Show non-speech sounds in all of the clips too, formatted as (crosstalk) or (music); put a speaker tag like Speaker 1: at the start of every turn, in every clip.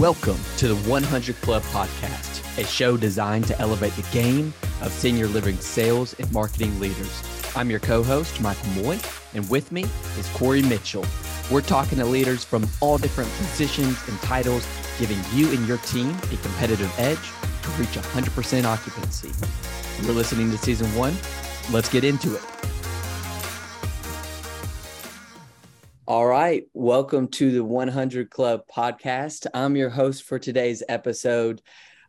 Speaker 1: Welcome to the 100 Club Podcast, a show designed to elevate the game of senior living sales and marketing leaders. I'm your co host, Michael Moye, and with me is Corey Mitchell. We're talking to leaders from all different positions and titles, giving you and your team a competitive edge to reach 100% occupancy. You're listening to season one. Let's get into it. Right. Welcome to the 100 Club podcast. I'm your host for today's episode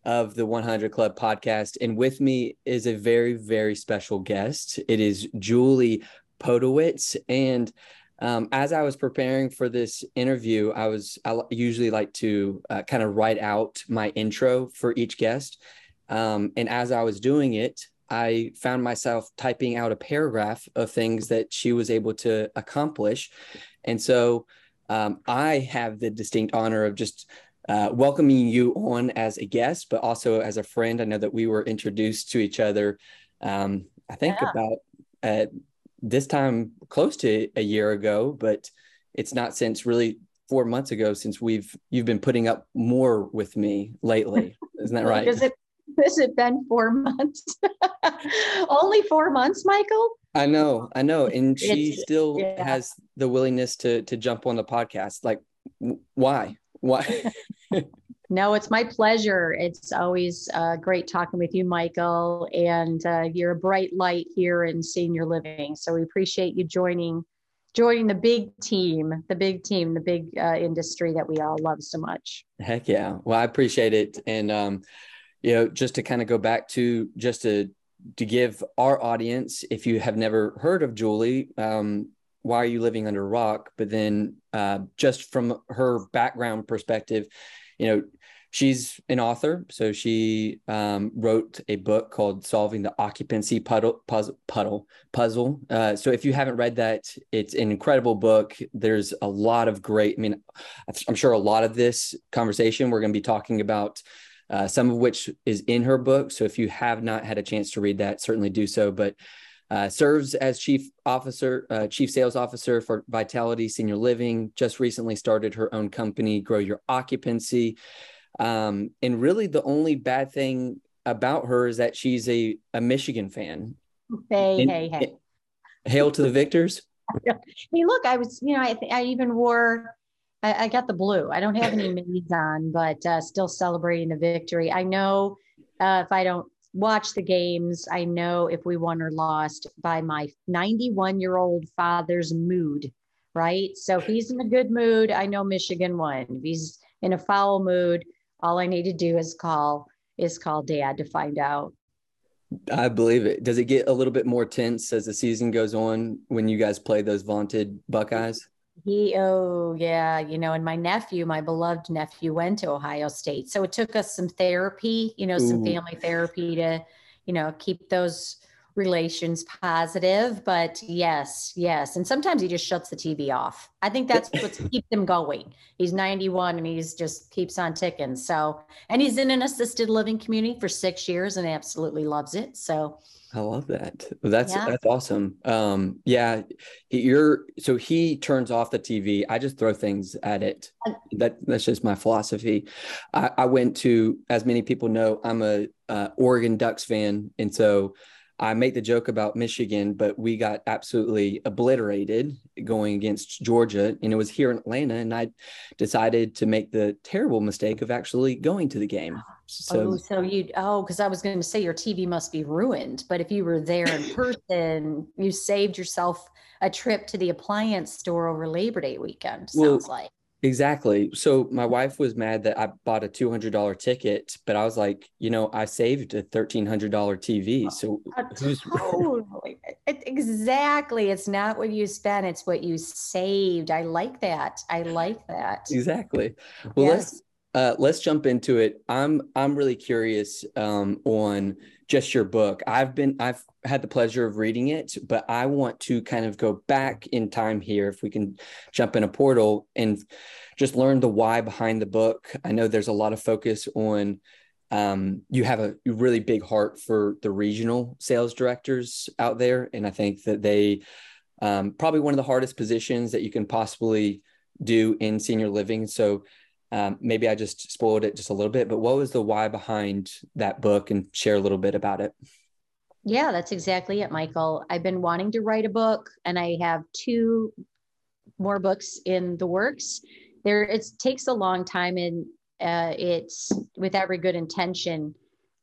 Speaker 1: of the 100 Club podcast. And with me is a very, very special guest. It is Julie Podewitz. And um, as I was preparing for this interview, I was, I usually like to uh, kind of write out my intro for each guest. Um, and as I was doing it, I found myself typing out a paragraph of things that she was able to accomplish. And so um, I have the distinct honor of just uh, welcoming you on as a guest, but also as a friend. I know that we were introduced to each other, um, I think yeah. about at this time close to a year ago, but it's not since really four months ago since we've you've been putting up more with me lately. Isn't that (laughs) right?
Speaker 2: It has it been four months? (laughs) Only four months, Michael?
Speaker 1: I know, I know, and she it's, still yeah. has the willingness to to jump on the podcast. Like, why? Why? (laughs)
Speaker 2: no, it's my pleasure. It's always uh, great talking with you, Michael, and uh, you're a bright light here in senior living. So we appreciate you joining joining the big team, the big team, the big uh, industry that we all love so much.
Speaker 1: Heck yeah! Well, I appreciate it, and um, you know, just to kind of go back to just to to give our audience, if you have never heard of Julie, um, why are you living under a rock? But then, uh, just from her background perspective, you know, she's an author, so she um, wrote a book called "Solving the Occupancy Puddle Puzzle." puddle, puzzle. Uh, so if you haven't read that, it's an incredible book. There's a lot of great. I mean, I'm sure a lot of this conversation we're going to be talking about uh, some of which is in her book. So if you have not had a chance to read that, certainly do so. But uh, serves as chief officer, uh, chief sales officer for Vitality Senior Living. Just recently started her own company, Grow Your Occupancy. Um, and really, the only bad thing about her is that she's a, a Michigan fan.
Speaker 2: Hey, and, hey, hey!
Speaker 1: Hail to the victors! (laughs)
Speaker 2: Hey, look, I was, you know, I, I even wore I, I got the blue. I don't have any minis on, but uh, still celebrating the victory. I know uh, if I don't watch the games, I know if we won or lost by my 91 year old father's mood, right? So if he's in a good mood, I know Michigan won. If he's in a foul mood, all I need to do is call is call dad to find out.
Speaker 1: I believe it. Does it get a little bit more tense as the season goes on when you guys play those vaunted Buckeyes?
Speaker 2: He, oh, yeah, you know, and my nephew, my beloved nephew, went to Ohio State. So it took us some therapy, you know, Ooh. some family therapy to, you know, keep those relations positive. But yes, yes. And sometimes he just shuts the TV off. I think that's what's (laughs) keep them going. He's 91 and he's just keeps on ticking. So, and he's in an assisted living community for six years and absolutely loves it. So,
Speaker 1: I love that. That's yeah. that's awesome. Um, yeah, you're so he turns off the TV. I just throw things at it. That that's just my philosophy. I, I went to, as many people know, I'm a uh, Oregon Ducks fan, and so I make the joke about Michigan, but we got absolutely obliterated going against Georgia, and it was here in Atlanta, and I decided to make the terrible mistake of actually going to the game.
Speaker 2: So, oh, so you oh, because I was going to say your TV must be ruined, but if you were there in (laughs) person, you saved yourself a trip to the appliance store over Labor Day weekend. Sounds well, like
Speaker 1: Exactly. So my wife was mad that I bought a two hundred dollar ticket, but I was like, you know, I saved a thirteen hundred dollar TV. So uh, (laughs)
Speaker 2: totally, exactly. It's not what you spent; it's what you saved. I like that. I like that.
Speaker 1: Exactly. Well, yes. let's uh, let's jump into it. I'm I'm really curious um, on just your book. I've been I've had the pleasure of reading it, but I want to kind of go back in time here if we can jump in a portal and just learn the why behind the book. I know there's a lot of focus on um, you have a really big heart for the regional sales directors out there, and I think that they um, probably one of the hardest positions that you can possibly do in senior living. So Um, maybe I just spoiled it just a little bit, but what was the why behind that book and share a little bit about it?
Speaker 2: Yeah, that's exactly it, Michael. I've been wanting to write a book and I have two more books in the works. There, it takes a long time and uh, it's with every good intention.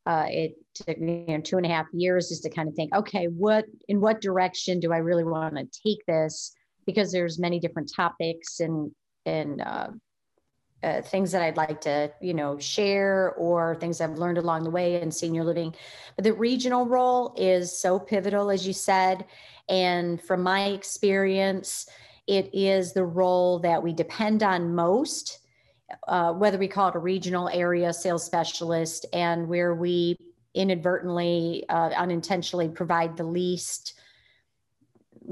Speaker 2: Uh, it took you know two and a half years just to kind of think, okay, what in what direction do I really want to take this? Because there's many different topics and and uh, uh, things that I'd like to, you know, share or things I've learned along the way in senior living. But the regional role is so pivotal, as you said. And from my experience, it is the role that we depend on most, uh, whether we call it a regional area sales specialist, and where we inadvertently, uh, unintentionally provide the least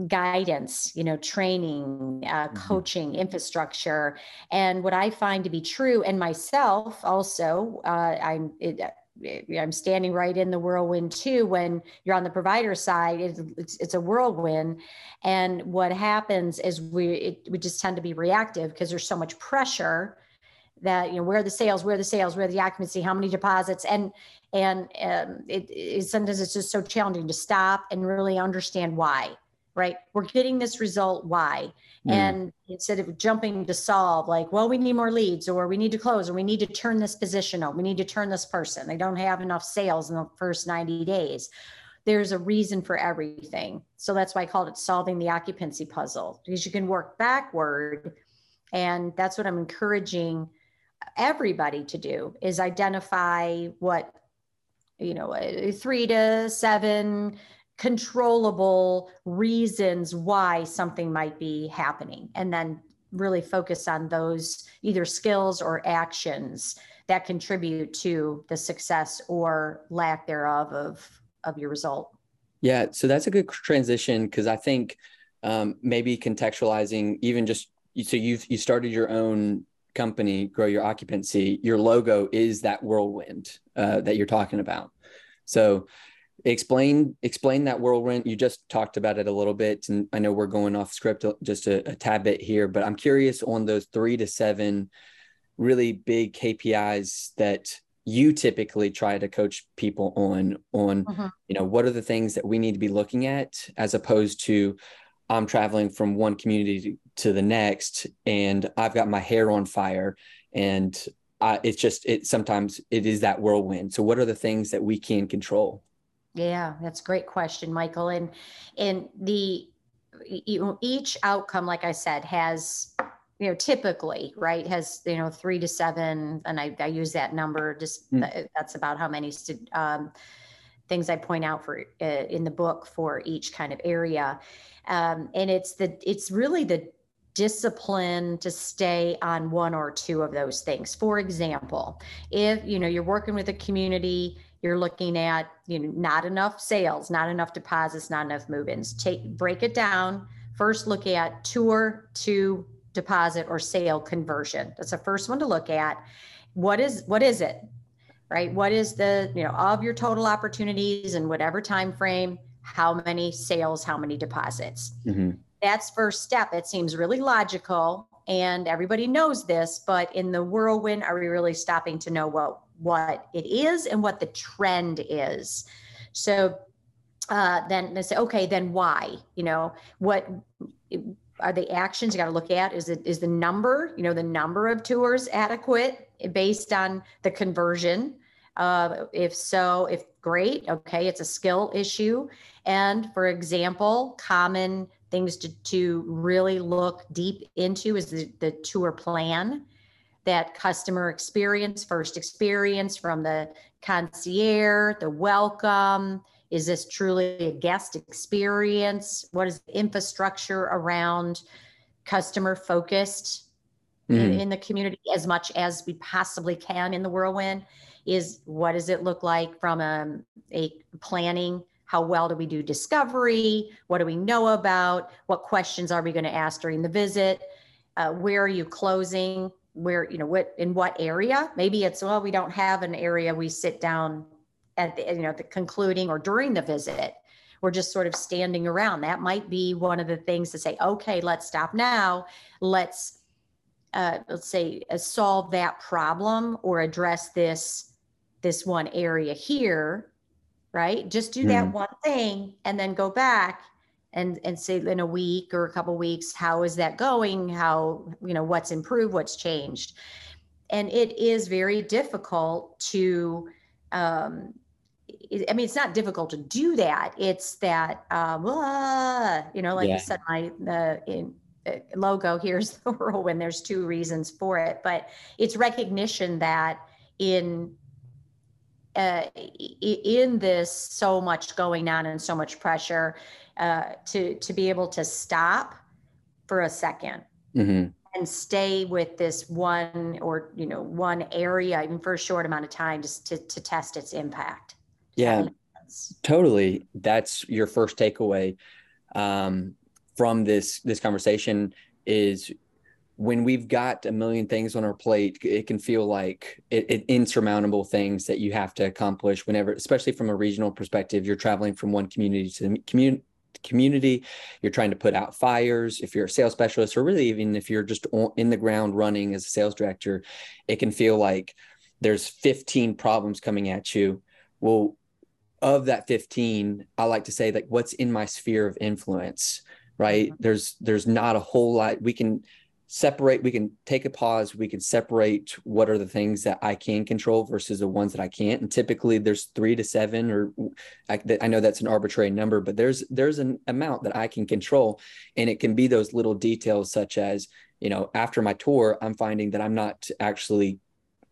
Speaker 2: guidance, you know, training, uh, mm-hmm. coaching, infrastructure. And what I find to be true, and myself also, uh, I'm, it, I'm standing right in the whirlwind too. When you're on the provider side, it's, it's a whirlwind. And what happens is we, it, we just tend to be reactive because there's so much pressure that, you know, where are the sales, where are the sales, where the occupancy, how many deposits. And, and um, it, it, sometimes it's just so challenging to stop and really understand why right? We're getting this result. Why? Mm. And instead of jumping to solve, like, well, we need more leads, or we need to close, or we need to turn this position on, we need to turn this person. They don't have enough sales in the first 90 days. There's a reason for everything. So that's why I called it solving the occupancy puzzle, because you can work backward. And that's what I'm encouraging everybody to do is identify what you know three to seven controllable reasons why something might be happening and then really focus on those either skills or actions that contribute to the success or lack thereof of of your result.
Speaker 1: Yeah so that's a good transition because i think um, maybe contextualizing even just so you've you started your own company grow your occupancy your logo is that whirlwind uh, that you're talking about. So explain explain that whirlwind. You just talked about it a little bit and i know we're going off script just a, a tad bit here but i'm curious on those three to seven really big kpis that you typically try to coach people on on uh-huh. you know what are the things that we need to be looking at as opposed to i'm traveling from one community to the next and i've got my hair on fire and uh, it's just it sometimes it is that whirlwind. So what are the things that we can control
Speaker 2: yeah, that's a great question, Michael. And and the you know, each outcome, like I said, has you know typically right has you know three to seven, and I, I use that number. Just mm. that's about how many um, things I point out for uh, in the book for each kind of area. Um, and it's the it's really the discipline to stay on one or two of those things. For example, if you know you're working with a community you're looking at you know not enough sales not enough deposits not enough move-ins. Take break it down. First look at tour to deposit or sale conversion. That's the first one to look at. What is what is it right? What is the you know of your total opportunities and whatever time frame how many sales how many deposits? Mm-hmm. that's first step. It seems really logical and everybody knows this but in the whirlwind are we really stopping to know what what it is and what the trend is. So uh, then they say, okay, then why? You know, what are the actions you got to look at? Is it is the number, you know, the number of tours adequate based on the conversion? Uh, if so, if great, okay, it's a skill issue. And for example, common things to, to really look deep into is the, the tour plan that customer experience, first experience from the concierge, the welcome. Is this truly a guest experience? What is the infrastructure around customer focused mm-hmm. in, in the community as much as we possibly can in the whirlwind? Is what does it look like from a, a planning? How well do we do discovery? What do we know about? What questions are we going to ask during the visit? Uh, where are you closing? Where you know what in what area? Maybe it's well we don't have an area we sit down at the you know the concluding or during the visit. We're just sort of standing around. That might be one of the things to say okay let's stop now. Let's uh, let's say uh, solve that problem or address this this one area here right? Just do mm. that one thing and then go back and and say in a week or a couple weeks how is that going how you know what's improved what's changed and it is very difficult to um, I mean, it's not difficult to do that. It's that, um, uh, you know, like yeah. you said, my the in, uh, logo (laughs) here's the whirlwind. There's two reasons for it, but it's recognition that in uh, in this so much going on and so much pressure, uh, to to be able to stop for a 2nd mm-hmm. and stay with this one or you know one area even for a short amount of time just to, to test its impact.
Speaker 1: Yeah. totally. That's your first takeaway um, from this this conversation is when we've got a million things on our plate, it can feel like it, it, insurmountable things that you have to accomplish whenever, especially from a regional perspective, you're traveling from one community to the community community. You're trying to put out fires. If you're a sales specialist or really even if you're just in the ground running as a sales director it can feel like there's 15 problems coming at you. Well of that 15 i like to say like what's in my sphere of influence right? Mm-hmm. there's there's not a whole lot. We can separate we can take a pause we can separate what are the things that i can control versus the ones that i can't. And typically there's three to seven or I, I, know that's an arbitrary number but there's there's an amount that i can control. And it can be those little details such as you know after my tour i'm finding that i'm not actually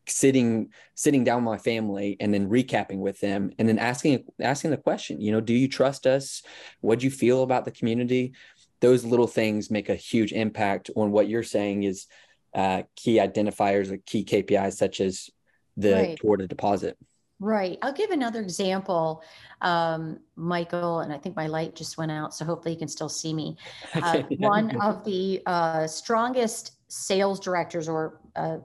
Speaker 1: sitting sitting down with my family and then recapping with them and then asking asking the question you know do you trust us? What do you feel about the community those little things make a huge impact on what you're saying is uh, key identifiers or key KPIs, such as the right. toward a deposit.
Speaker 2: Right. I'll give another example, um, Michael, and I think my light just went out, so hopefully you can still see me. (laughs) Uh, one of the uh, strongest sales directors or uh,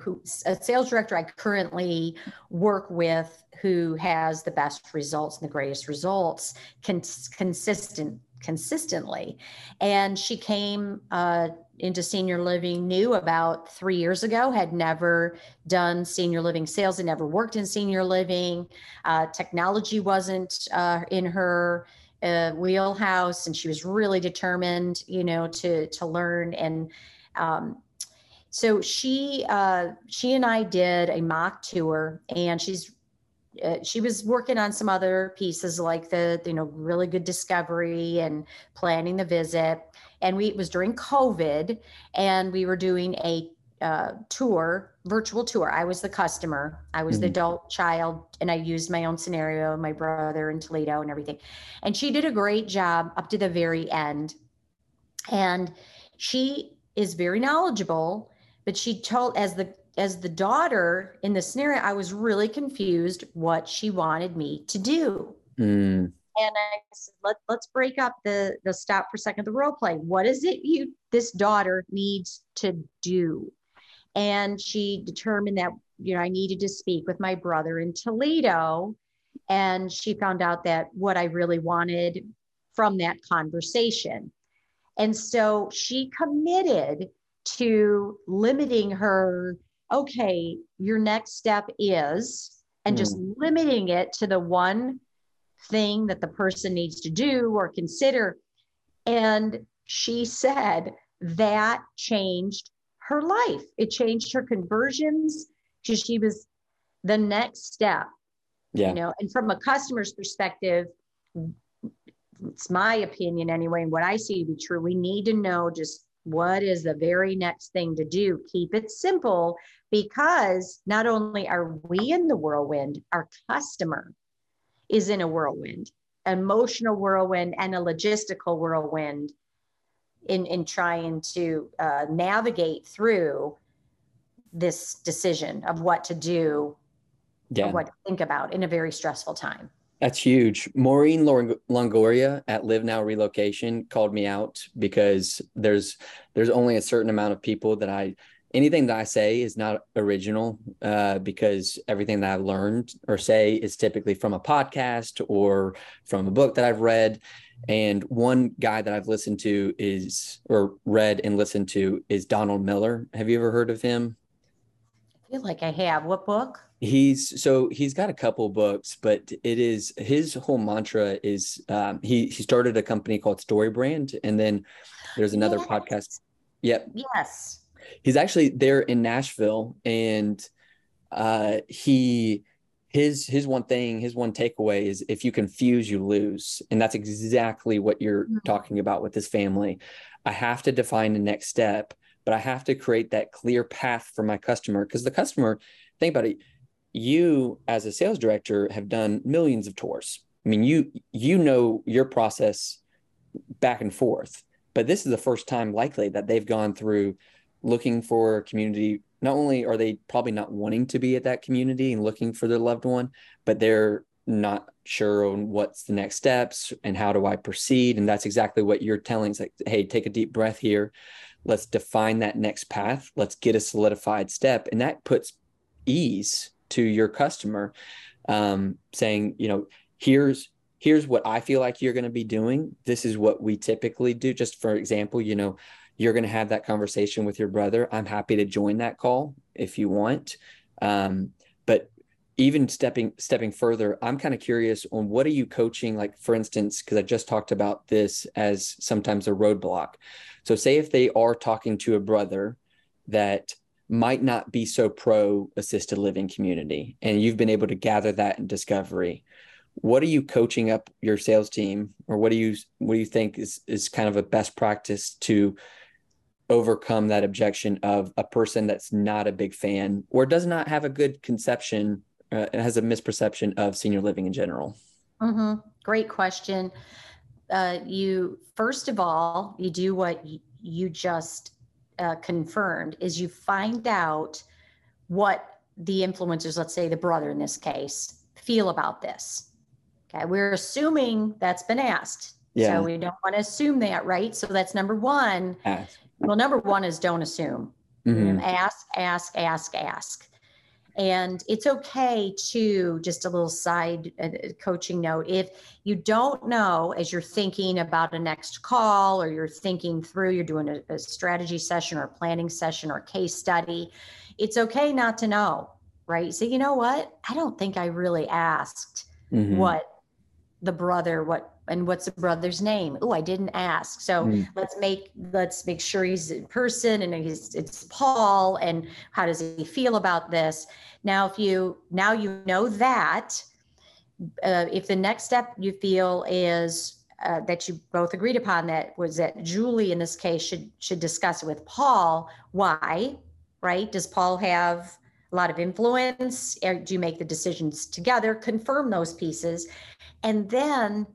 Speaker 2: who a sales director I currently work with who has the best results and the greatest results cons- consistent consistently. And she came uh, into senior living new about three years ago, had never done senior living sales, had never worked in senior living. Uh, technology wasn't uh, in her uh, wheelhouse, and she was really determined, you know, to to learn. And um, so she uh, she and I did a mock tour, and she's uh, she was working on some other pieces like the you know really good discovery and planning the visit. And we it was during covid and we were doing a uh, tour virtual tour. I was the customer. I was mm-hmm. the adult child and i used my own scenario my brother in toledo and everything. And she did a great job up to the very end. And she is very knowledgeable but she told as the as the daughter in the scenario, I was really confused what she wanted me to do. Mm. And I said, Let, let's break up the, the stop for a second, the role play. What is it you, this daughter needs to do? And she determined that, you know, I needed to speak with my brother in Toledo. And she found out that what I really wanted from that conversation. And so she committed to limiting her okay, your next step is, and mm. just limiting it to the one thing that the person needs to do or consider. And she said that changed her life. It changed her conversions because she was the next step. Yeah. You know, and from a customer's perspective, it's my opinion anyway, and what I see to be true, we need to know just what is the very next thing to do? Keep it simple because not only are we in the whirlwind, our customer is in a whirlwind, emotional whirlwind, and a logistical whirlwind in, in trying to uh, navigate through this decision of what to do yeah. or what to think about in a very stressful time.
Speaker 1: That's huge. Maureen Longoria at Live Now Relocation called me out because there's there's only a certain amount of people that I anything that I say is not original uh, because everything that I've learned or say is typically from a podcast or from a book that I've read. And one guy that I've listened to is, or read and listened to, is Donald Miller. Have you ever heard of him?
Speaker 2: I feel like I have. What book?
Speaker 1: He's so he's got a couple books, but it is his whole mantra is um, he he started a company called StoryBrand, and then there's another yes. podcast. Yep.
Speaker 2: Yes
Speaker 1: he's actually there in Nashville and uh he his his one thing his one takeaway is if you confuse you lose and that's exactly what you're mm-hmm. talking about with this family i have to define the next step but i have to create that clear path for my customer because the customer think about it you as a sales director have done millions of tours. I mean you you know your process back and forth but this is the first time likely that they've gone through looking for community. Not only are they probably not wanting to be at that community and looking for their loved one but they're not sure on what's the next steps and how do i proceed. And that's exactly what you're telling it's like hey take a deep breath here. Let's define that next path. Let's get a solidified step. And that puts ease to your customer um, saying you know here's here's what i feel like you're going to be doing this is what we typically do just for example you know you're going to have that conversation with your brother. I'm happy to join that call if you want. Um, but even stepping stepping further, I'm kind of curious on what are you coaching? Like for instance, because I just talked about this as sometimes a roadblock. So say if they are talking to a brother that might not be so pro assisted living community, and you've been able to gather that in discovery. What are you coaching up your sales team or what do you what do you think is is kind of a best practice to overcome that objection of a person that's not a big fan or does not have a good conception uh, has a misperception of senior living in general?
Speaker 2: Mm-hmm. great question. Uh, you first of all you do what you just uh, confirmed is you find out what the influencers let's say the brother in this case feel about this okay we're assuming that's been asked yeah. so we don't want to assume that right so that's number one ask. Well, number one is don't assume. Mm-hmm. Ask, ask, ask, ask. And it's okay to just a little side uh, coaching note. If you don't know as you're thinking about a next call or you're thinking through, you're doing a, a strategy session or a planning session or case study, it's okay not to know, right? So, you know what? I don't think I really asked mm-hmm. what the brother, what and what's the brother's name? Oh i didn't ask. So mm. let's make let's make sure he's in person and he's it's paul and how does he feel about this? Now if you now you know that uh, if the next step you feel is uh, that you both agreed upon that was that julie in this case should should discuss it with paul why right? Does paul have a lot of influence? Do you make the decisions together? Confirm those pieces and then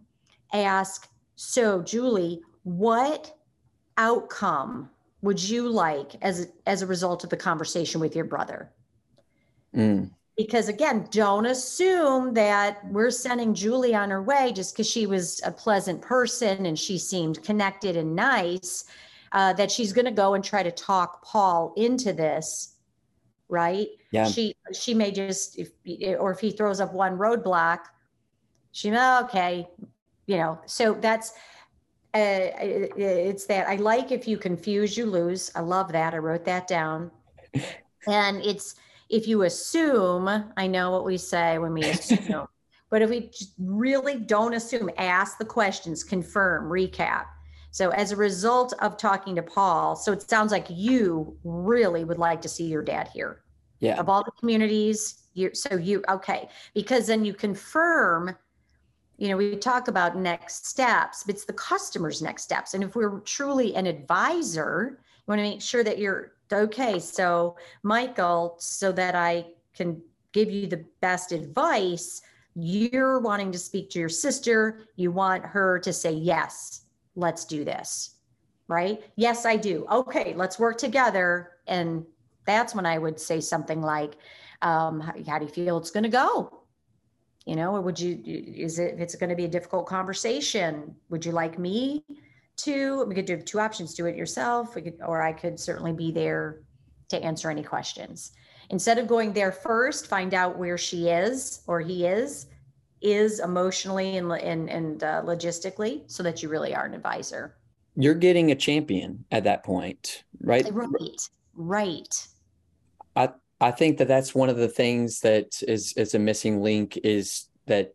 Speaker 2: ask, so Julie, what outcome would you like as as a result of the conversation with your brother? Mm. Because again, don't assume that we're sending Julie on her way just because she was a pleasant person and she seemed connected and nice. Uh, that she's going to go and try to talk Paul into this, right? Yeah. She she may just if or if he throws up one roadblock, she okay, you know so that's uh, it's that i like if you confuse you lose. I love that. I wrote that down. And it's if you assume i know what we say when we assume (laughs) but if we really don't assume ask the questions confirm recap. So as a result of talking to paul so it sounds like you really would like to see your dad here.
Speaker 1: Yeah.
Speaker 2: Of all the communities you so you okay because then you confirm you know, we talk about next steps, but it's the customer's next steps. And if we're truly an advisor, you want to make sure that you're okay. So, Michael, so that I can give you the best advice, you're wanting to speak to your sister. You want her to say, Yes, let's do this. Right? Yes, I do. Okay, let's work together. And that's when I would say something like, um, how, do you feel it's going to go? You know or would you is it if it's going to be a difficult conversation would you like me to we could do two options do it yourself we could or i could certainly be there to answer any questions. Instead of going there first, find out where she is or he is, is emotionally and, and, and uh, logistically so that you really are an advisor.
Speaker 1: You're getting a champion at that point, right?
Speaker 2: Right, right.
Speaker 1: I, I think that that's one of the things that is, is a missing link is that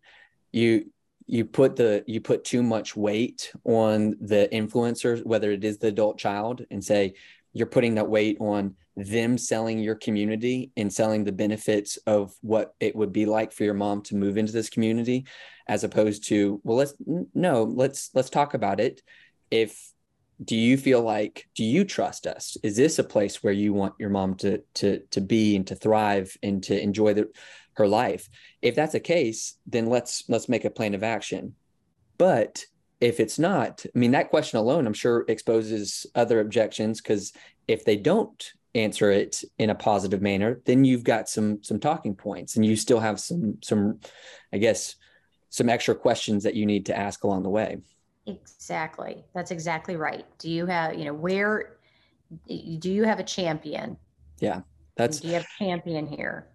Speaker 1: you you put the you put too much weight on the influencers whether it is the adult child and say you're putting that weight on them selling your community and selling the benefits of what it would be like for your mom to move into this community as opposed to well let's no let's let's talk about it. If do you feel like do you trust us? Is this a place where you want your mom to to to be and to thrive and to enjoy the, her life? If that's the case then let's let's make a plan of action. But if it's not i mean that question alone i'm sure exposes other objections because if they don't answer it in a positive manner then you've got some some talking points and you still have some some i guess some extra questions that you need to ask along the way
Speaker 2: exactly. That's exactly right. Do you have you know where do you have a champion?
Speaker 1: Yeah that's
Speaker 2: do you have a champion here?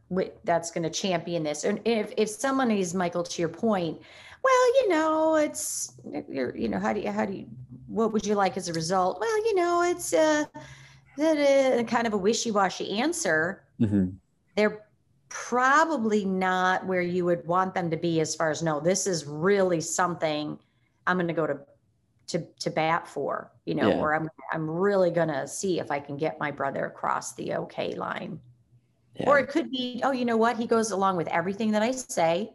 Speaker 2: That's going to champion this. And if if someone is michael to your point well you know it's you're you know how do you how do you what would you like as a result? Well you know it's a that kind of a wishy-washy answer. Mm-hmm. they're probably not where you would want them to be as far as no this is really something i'm going to go to to to bat for you know yeah. or i'm i'm really going to see if i can get my brother across the okay line yeah. or it could be oh you know what he goes along with everything that i say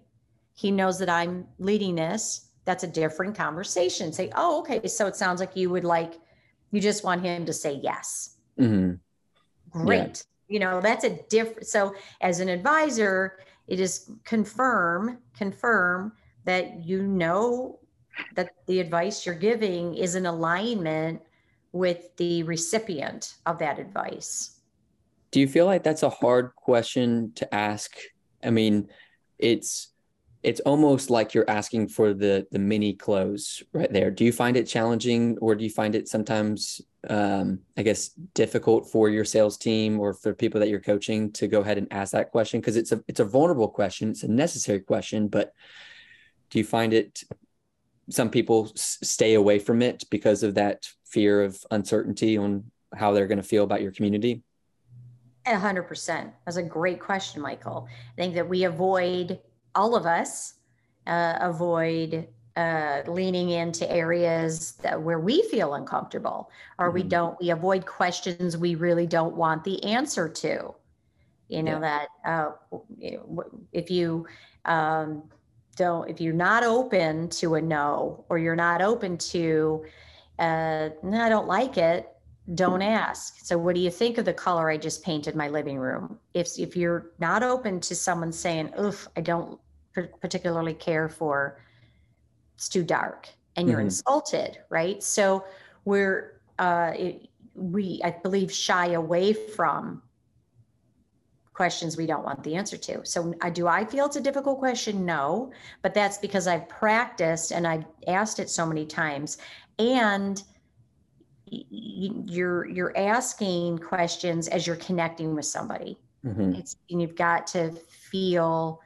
Speaker 2: he knows that i'm leading this that's a different conversation say oh okay so it sounds like you would like you just want him to say yes Mm-hmm. Great. Yeah. You know, that's a different. So, as an advisor, it is confirm, confirm that you know that the advice you're giving is in alignment with the recipient of that advice.
Speaker 1: Do you feel like that's a hard question to ask? I mean, it's it's almost like you're asking for the the mini close right there. Do you find it challenging, or do you find it sometimes, um, I guess, difficult for your sales team or for people that you're coaching to go ahead and ask that question because it's a it's a vulnerable question, it's a necessary question, but do you find it? Some people s- stay away from it because of that fear of uncertainty on how they're going to feel about your community.
Speaker 2: A hundred percent. That's a great question, Michael. I think that we avoid all of us uh, avoid uh, leaning into areas that, where we feel uncomfortable or mm-hmm. we don't we avoid questions we really don't want the answer to you know yeah. that uh, if you um, don't if you're not open to a no or you're not open to uh, no, i don't like it don't ask. So what do you think of the color i just painted my living room? If if you're not open to someone saying oof i don't particularly care for it's too dark and you're mm-hmm. insulted right? So we're uh, it, we i believe shy away from questions we don't want the answer to. So I, do i feel it's a difficult question? No but that's because i've practiced and i've asked it so many times. And you're you're asking questions as you're connecting with somebody. Mm-hmm. it's and you've got to feel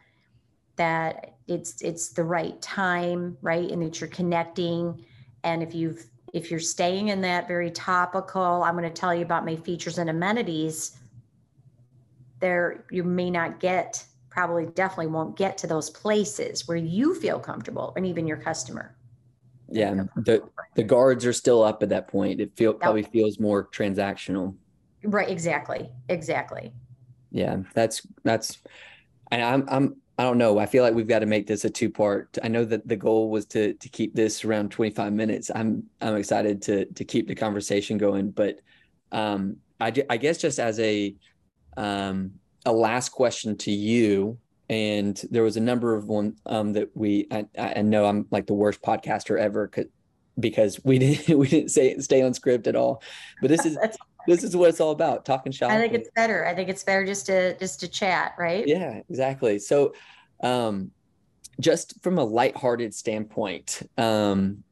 Speaker 2: that it's it's the right time right? And that you're connecting. And if you've if you're staying in that very topical i'm going to tell you about my features and amenities there you may not get probably definitely won't get to those places where you feel comfortable and even your customer
Speaker 1: yeah the the guards are still up at that point it feel probably feels more transactional
Speaker 2: right exactly exactly
Speaker 1: yeah that's that's and i'm i'm I don't know. I feel like we've got to make this a two part. I know that the goal was to to keep this around 25 minutes. I'm I'm excited to to keep the conversation going, but um, I I guess just as a um, a last question to you, and there was a number of one um, that we I, I know I'm like the worst podcaster ever because we (laughs) didn't we didn't say stay on script at all. But this is (laughs) this is what it's all about talking shop.
Speaker 2: I think it's better. I think it's better just to just to chat right?
Speaker 1: Yeah exactly. So um just from a lighthearted standpoint um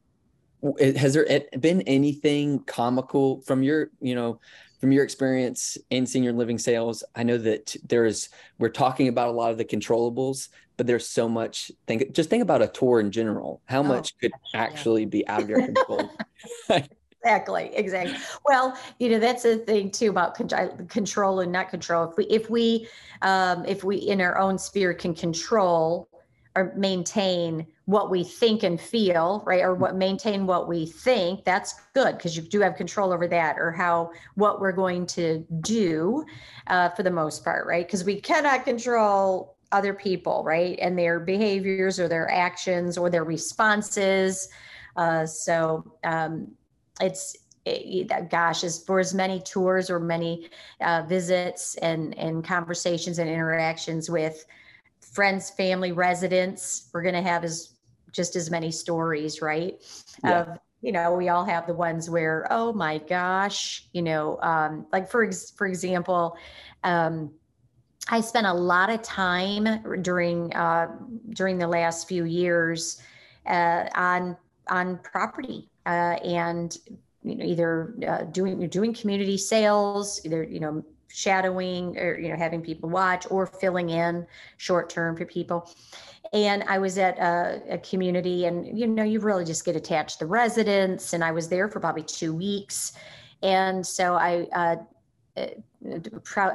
Speaker 1: has there been anything comical from your you know from your experience in senior living sales, I know that there's we're talking about a lot of the controllables, but there's so much think just think about a tour in general. How oh, much could actually be out of your control? (laughs)
Speaker 2: exactly exactly well you know that's the thing too about con- control and not control if we if we um, if we in our own sphere can control or maintain what we think and feel, right? Or what maintain what we think, that's good because you do have control over that or how what we're going to do uh, for the most part, right? Because we cannot control other people, right? And their behaviors or their actions or their responses. Uh, so um, it's it, gosh, as for as many tours or many uh, visits and and conversations and interactions with friends, family, residents, we're going to have as just as many stories, right? Yeah. Of you know, we all have the ones where, oh my gosh, you know, um, like for ex- for example, um, I spent a lot of time during uh, during the last few years uh, on on property uh, and you know either uh, doing doing community sales, either you know shadowing or you know having people watch or filling in short term for people and i was at a, a, community and you know you really just get attached to the residents and i was there for probably two weeks and so i uh, uh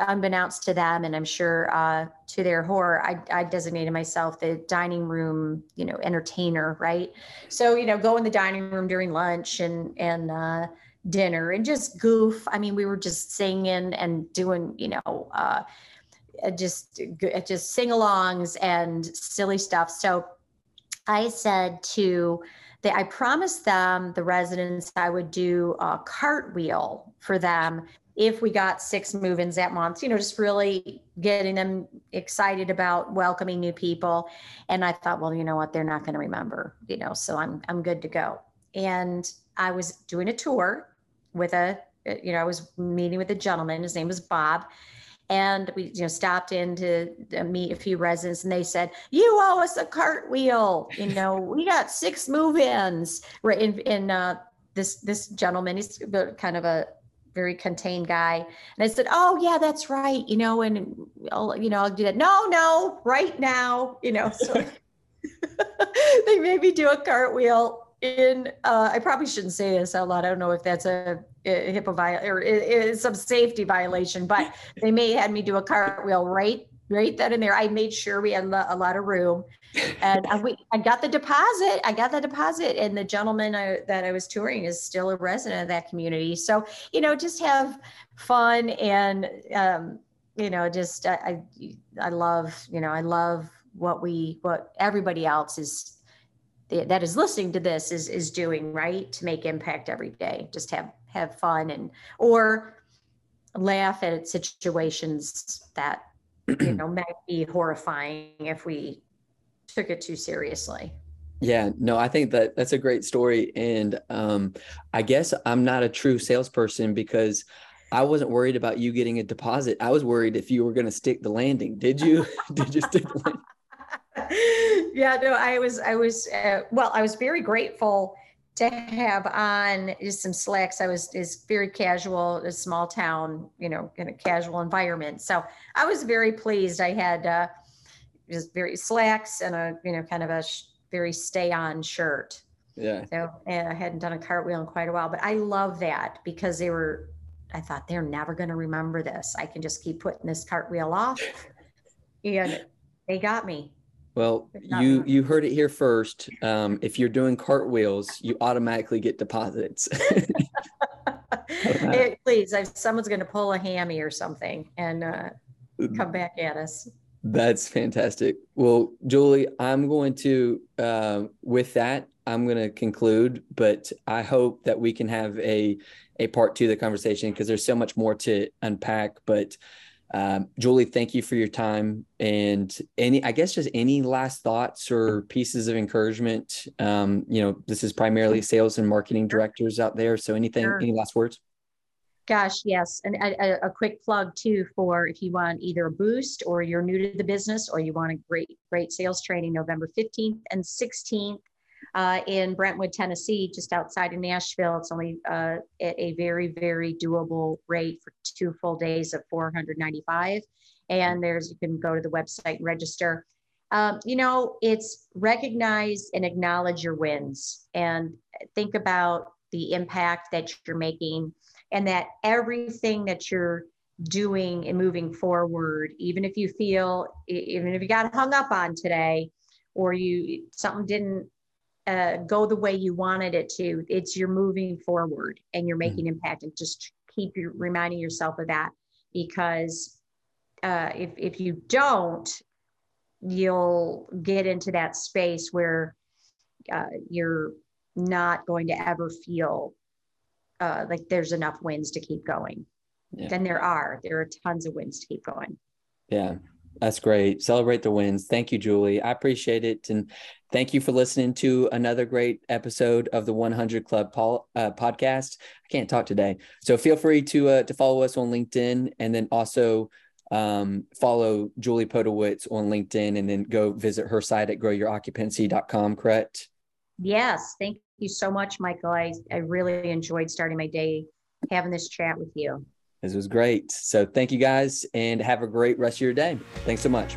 Speaker 2: unbeknownst to them and i'm sure uh, to their horror I, I designated myself the dining room you know entertainer right so you know go in the dining room during lunch and and uh, dinner and just goof. I mean, we were just singing and doing, you know, uh, uh just uh, just sing-alongs and silly stuff. So I said to the, I promised them the residents I would do a cartwheel for them if we got six move-ins that month. You know, just really getting them excited about welcoming new people. And I thought, well, you know what, they're not going to remember. You know, so I'm I'm good to go. And I was doing a tour with a, you know, I was meeting with a gentleman. His name was Bob. And we, you know, stopped in to meet a few residents, and they said, "You owe us a cartwheel. You know, (laughs) we got six move-ins." Right in, in uh, this this gentleman, he's kind of a very contained guy. And I said, "Oh yeah, that's right. You know, and I'll, you know, I'll do that. No, no, right now. You know." So (laughs) (laughs) they made me do a cartwheel in uh, I probably shouldn't say this out loud. I don't know if that's a, a HIPAA violation or it, it's some safety violation, but (laughs) they may had me do a cartwheel right right then and there. I made sure we had a lot of room, and I, we, I got the deposit. I got the deposit, and the gentleman I, that I was touring is still a resident of that community. So you know, just have fun and um, you know, just I, I I love you know I love what we what everybody else is that is listening to this is is doing right to make impact every day just have have fun and or laugh at situations that you know (clears throat) might be horrifying if we took it too seriously
Speaker 1: yeah no i think that that's a great story and um i guess i'm not a true salesperson because I wasn't worried about you getting a deposit. I was worried if you were going to stick the landing. Did you? (laughs) did you stick the landing? (laughs)
Speaker 2: yeah, no, I was, I was, uh, well, I was very grateful to have on just some slacks. I was is very casual, a small town, you know, in a casual environment. So I was very pleased. I had uh, just very slacks and a, you know, kind of a sh- very stay on shirt.
Speaker 1: Yeah.
Speaker 2: So and I hadn't done a cartwheel in quite a while, but I love that because they were, I thought they're never going to remember this. I can just keep putting this cartwheel off. And they got me.
Speaker 1: Well, you you heard it here first. Um, if you're doing cartwheels, you automatically get deposits. (laughs) (laughs)
Speaker 2: hey, please, if someone's going to pull a hammy or something and uh, come back at us.
Speaker 1: That's fantastic. Well, Julie, I'm going to uh, with that. I'm going to conclude, but I hope that we can have a a part two of the conversation because there's so much more to unpack. But um, Julie, thank you for your time and any, I guess, just any last thoughts or pieces of encouragement. Um, you know, this is primarily sales and marketing directors out there. So, anything, sure. any last words?
Speaker 2: Gosh, yes. And a, a, quick plug too for if you want either a boost or you're new to the business or you want a great, great sales training November 15th and 16th. Uh, in Brentwood, Tennessee, just outside of Nashville. It's only uh, at a very, very doable rate for two full days of 495. And there's, you can go to the website and register. Um, you know, it's recognize and acknowledge your wins and think about the impact that you're making and that everything that you're doing and moving forward, even if you feel, even if you got hung up on today or you something didn't uh, go the way you wanted it to, it's you're moving forward and you're making mm-hmm. impact and just keep you reminding yourself of that because uh, if, if you don't, you'll get into that space where uh, you're not going to ever feel uh, like there's enough wins to keep going. Yeah. Then there are. There are tons of wins to keep going.
Speaker 1: Yeah, that's great. Celebrate the wins. Thank you, Julie. I appreciate it. And thank you for listening to another great episode of the 100 Club Paul, uh, podcast. I can't talk today. So feel free to uh, to follow us on LinkedIn and then also um, follow Julie Podewitz on LinkedIn and then go visit her site at growyouroccupancy.com, correct?
Speaker 2: Yes. Thank you so much, Michael. I, I really enjoyed starting my day having this chat with you.
Speaker 1: This was great. So thank you guys and have a great rest of your day. Thanks so much.